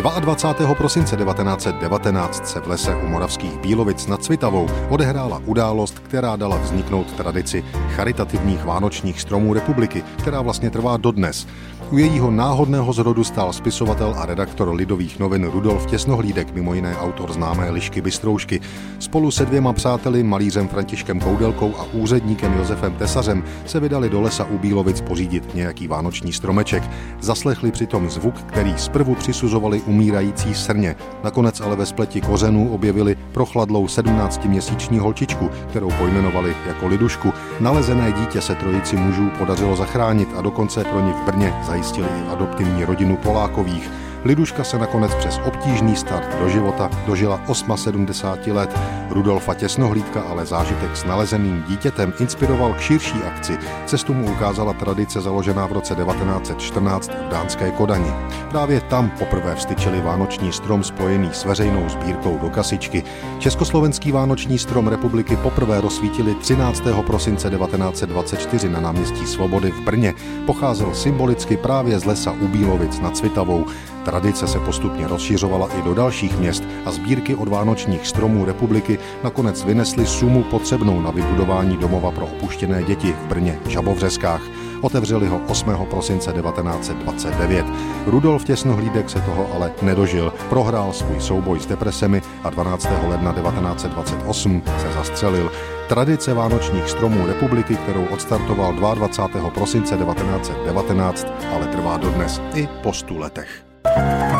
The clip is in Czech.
22. prosince 1919 se v lese u moravských Bílovic nad Cvitavou odehrála událost, která dala vzniknout tradici charitativních vánočních stromů republiky, která vlastně trvá dodnes. U jejího náhodného zrodu stál spisovatel a redaktor Lidových novin Rudolf Těsnohlídek, mimo jiné autor známé Lišky Bystroušky. Spolu se dvěma přáteli, malířem Františkem Koudelkou a úředníkem Josefem Tesařem, se vydali do lesa u Bílovic pořídit nějaký vánoční stromeček. Zaslechli přitom zvuk, který zprvu přisuzovali umírající srně. Nakonec ale ve spleti kořenů objevili prochladlou 17-měsíční holčičku, kterou pojmenovali jako Lidušku. Nalezené dítě se trojici mužů podařilo zachránit a dokonce pro ní v Brně zajistili i adoptivní rodinu Polákových. Liduška se nakonec přes obtížný start do života dožila 78 let. Rudolfa Těsnohlídka ale zážitek s nalezeným dítětem inspiroval k širší akci. Cestu mu ukázala tradice založená v roce 1914 v dánské Kodani. Právě tam poprvé vstyčili vánoční strom spojený s veřejnou sbírkou do kasičky. Československý vánoční strom republiky poprvé rozsvítili 13. prosince 1924 na náměstí Svobody v Brně. Pocházel symbolicky právě z lesa u Bílovic nad Cvitavou. Tradice se postupně rozšířovala i do dalších měst a sbírky od vánočních stromů republiky nakonec vynesly sumu potřebnou na vybudování domova pro opuštěné děti v Brně Žabovřeskách. Otevřeli ho 8. prosince 1929. Rudolf Těsnohlídek se toho ale nedožil. Prohrál svůj souboj s depresemi a 12. ledna 1928 se zastřelil. Tradice vánočních stromů republiky, kterou odstartoval 22. prosince 1919, ale trvá dodnes i po stu letech. Música